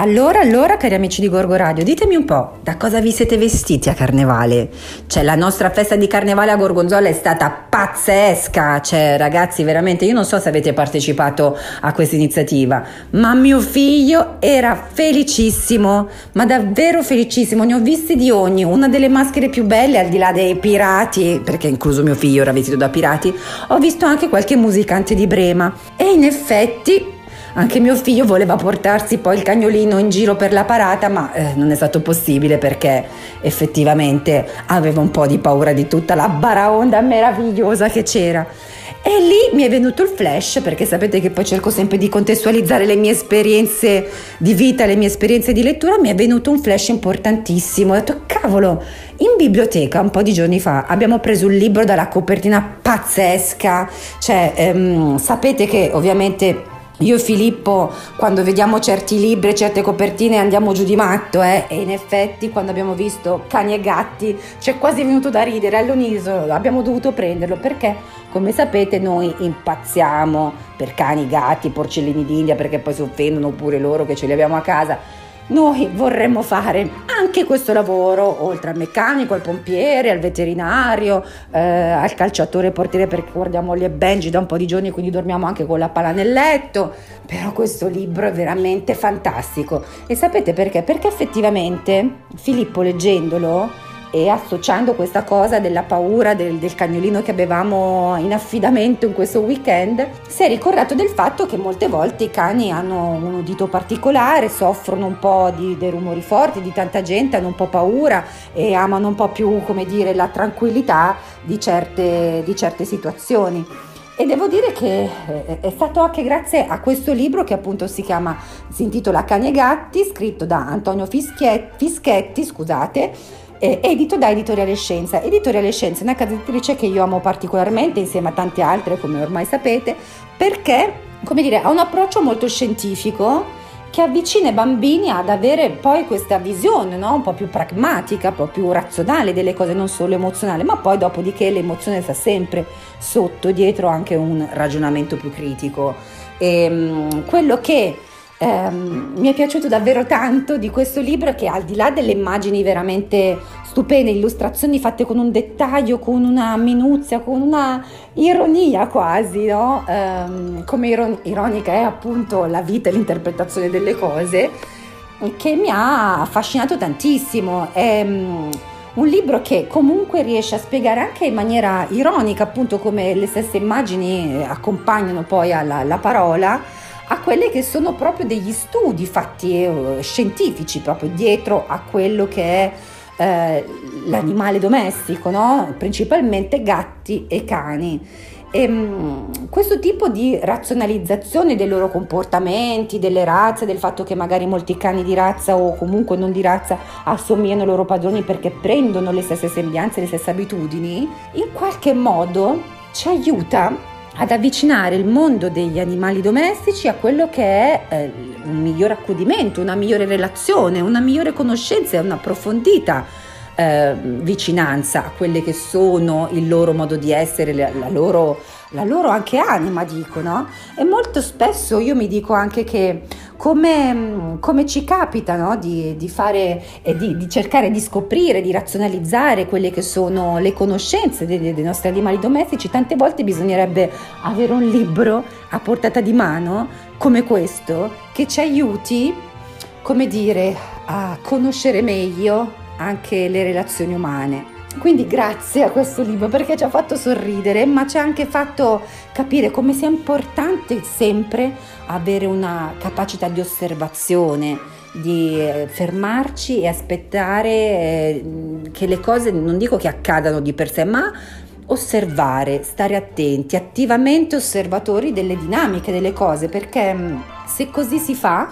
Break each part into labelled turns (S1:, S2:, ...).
S1: Allora, allora, cari amici di Gorgo Radio, ditemi un po', da cosa vi siete vestiti a Carnevale? Cioè, la nostra festa di Carnevale a Gorgonzola è stata pazzesca, cioè, ragazzi, veramente, io non so se avete partecipato a questa iniziativa, ma mio figlio era felicissimo, ma davvero felicissimo, ne ho visti di ogni, una delle maschere più belle, al di là dei pirati, perché incluso mio figlio era vestito da pirati, ho visto anche qualche musicante di Brema. E in effetti anche mio figlio voleva portarsi poi il cagnolino in giro per la parata, ma eh, non è stato possibile perché effettivamente aveva un po' di paura di tutta la baraonda meravigliosa che c'era. E lì mi è venuto il flash, perché sapete che poi cerco sempre di contestualizzare le mie esperienze di vita, le mie esperienze di lettura, mi è venuto un flash importantissimo. Ho detto, cavolo, in biblioteca un po' di giorni fa abbiamo preso un libro dalla copertina pazzesca, cioè ehm, sapete che ovviamente io e Filippo, quando vediamo certi libri, certe copertine, andiamo giù di matto, eh? e in effetti quando abbiamo visto Cani e Gatti ci è quasi venuto da ridere all'unisono, abbiamo dovuto prenderlo perché, come sapete, noi impazziamo per cani, gatti, porcellini d'India, perché poi si offendono pure loro che ce li abbiamo a casa noi vorremmo fare anche questo lavoro, oltre al meccanico, al pompiere, al veterinario, eh, al calciatore portiere perché guardiamo Molly e Benji da un po' di giorni, quindi dormiamo anche con la palla nel letto. Però questo libro è veramente fantastico. E sapete perché? Perché effettivamente Filippo leggendolo e associando questa cosa della paura del, del, cagnolino che avevamo in affidamento in questo weekend, si è ricordato del fatto che molte volte i cani hanno un udito particolare, soffrono un po' di, dei rumori forti, di tanta gente, hanno un po' paura e amano un po' più, come dire, la tranquillità di certe, di certe situazioni. E devo dire che eh, è stato anche grazie a questo libro che appunto si chiama, si intitola Cani e Gatti, scritto da Antonio Fischetti, Fischetti scusate, eh, edito da Editoriale Scienza. Editoriale Scienza è una casa editrice che io amo particolarmente insieme a tante altre, come ormai sapete, perché, dire, ha un approccio molto scientifico che avvicina i bambini ad avere poi questa visione no? un po' più pragmatica, un po' più razionale delle cose, non solo emozionale, ma poi dopodiché l'emozione sta sempre sotto, dietro anche un ragionamento più critico. E, um, quello che Um, mi è piaciuto davvero tanto di questo libro che al di là delle immagini veramente stupende, illustrazioni fatte con un dettaglio, con una minuzia, con una ironia quasi, no? um, come iron- ironica è appunto la vita e l'interpretazione delle cose, che mi ha affascinato tantissimo. È, um, un libro che comunque riesce a spiegare anche in maniera ironica, appunto come le stesse immagini accompagnano poi alla, alla parola, a quelli che sono proprio degli studi fatti eh, scientifici proprio dietro a quello che è eh, l'animale domestico, no? principalmente gatti e cani. E, um, questo tipo di razionalizzazione dei loro comportamenti, delle razze, del fatto che magari molti cani di razza o comunque non di razza assomigliano ai loro padroni perché prendono le stesse sembianze, le stesse abitudini, in qualche modo ci aiuta ad avvicinare il mondo degli animali domestici a quello che è eh, un migliore accudimento, una migliore relazione, una migliore conoscenza e un'approfondita eh, vicinanza a quelle che sono il loro modo di essere, la, la, loro, la loro anche anima, dico, no? E molto spesso io mi dico anche che come, come ci capita no? di, di, fare e di, di, cercare di scoprire, di razionalizzare quelle che sono le conoscenze dei, dei nostri animali domestici, tante volte bisognerebbe avere un libro a portata di mano come questo che ci aiuti, come dire, a conoscere meglio anche le relazioni umane. Quindi grazie a questo libro perché ci ha fatto sorridere, ma ci ha anche fatto capire come sia importante sempre avere una capacità di osservazione, di eh, fermarci e aspettare eh, che le cose, non dico che accadano di per sé, ma osservare, stare attenti, attivamente osservatori delle dinamiche delle cose, perché mm, se così si fa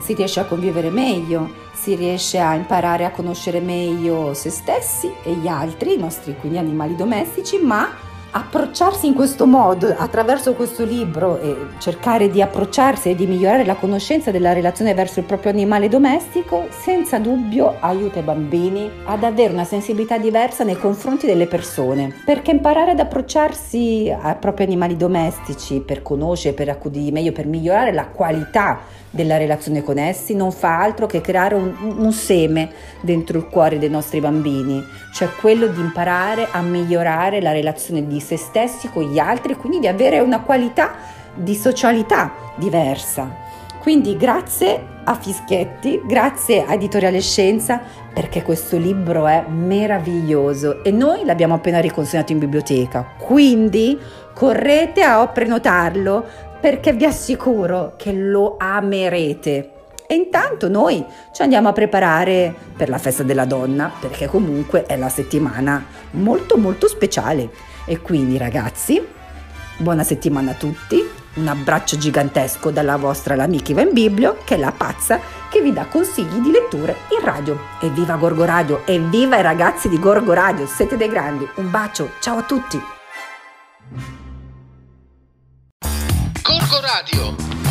S1: si riesce a convivere meglio si riesce a imparare a conoscere meglio se stessi e gli altri, i nostri quindi animali domestici, ma approcciarsi in questo modo attraverso questo libro e cercare di approcciarsi e di migliorare la conoscenza della relazione verso il proprio animale domestico, senza dubbio aiuta i bambini ad avere una sensibilità diversa nei confronti delle persone, perché imparare ad approcciarsi ai propri animali domestici per conoscere, per accudirli meglio, per migliorare la qualità della relazione con essi non fa altro che creare un, un, seme dentro il cuore dei nostri bambini, cioè quello di imparare a migliorare la relazione di se stessi con gli altri, quindi di avere una qualità di socialità diversa. Quindi grazie a Fischetti, grazie a Editoriale Scienza, perché questo libro è meraviglioso e noi l'abbiamo appena riconsegnato in biblioteca. Quindi correte a prenotarlo perché vi assicuro che lo amerete. E intanto noi ci andiamo a preparare per la festa della donna, perché comunque è la settimana molto molto speciale. E quindi ragazzi, buona settimana a tutti, un abbraccio gigantesco dalla vostra l'amica Iva in Biblio, che è la pazza che vi dà consigli di letture in radio. Evviva Gorgo Radio, evviva i ragazzi di Gorgo Radio, siete dei grandi. Un bacio, ciao a tutti.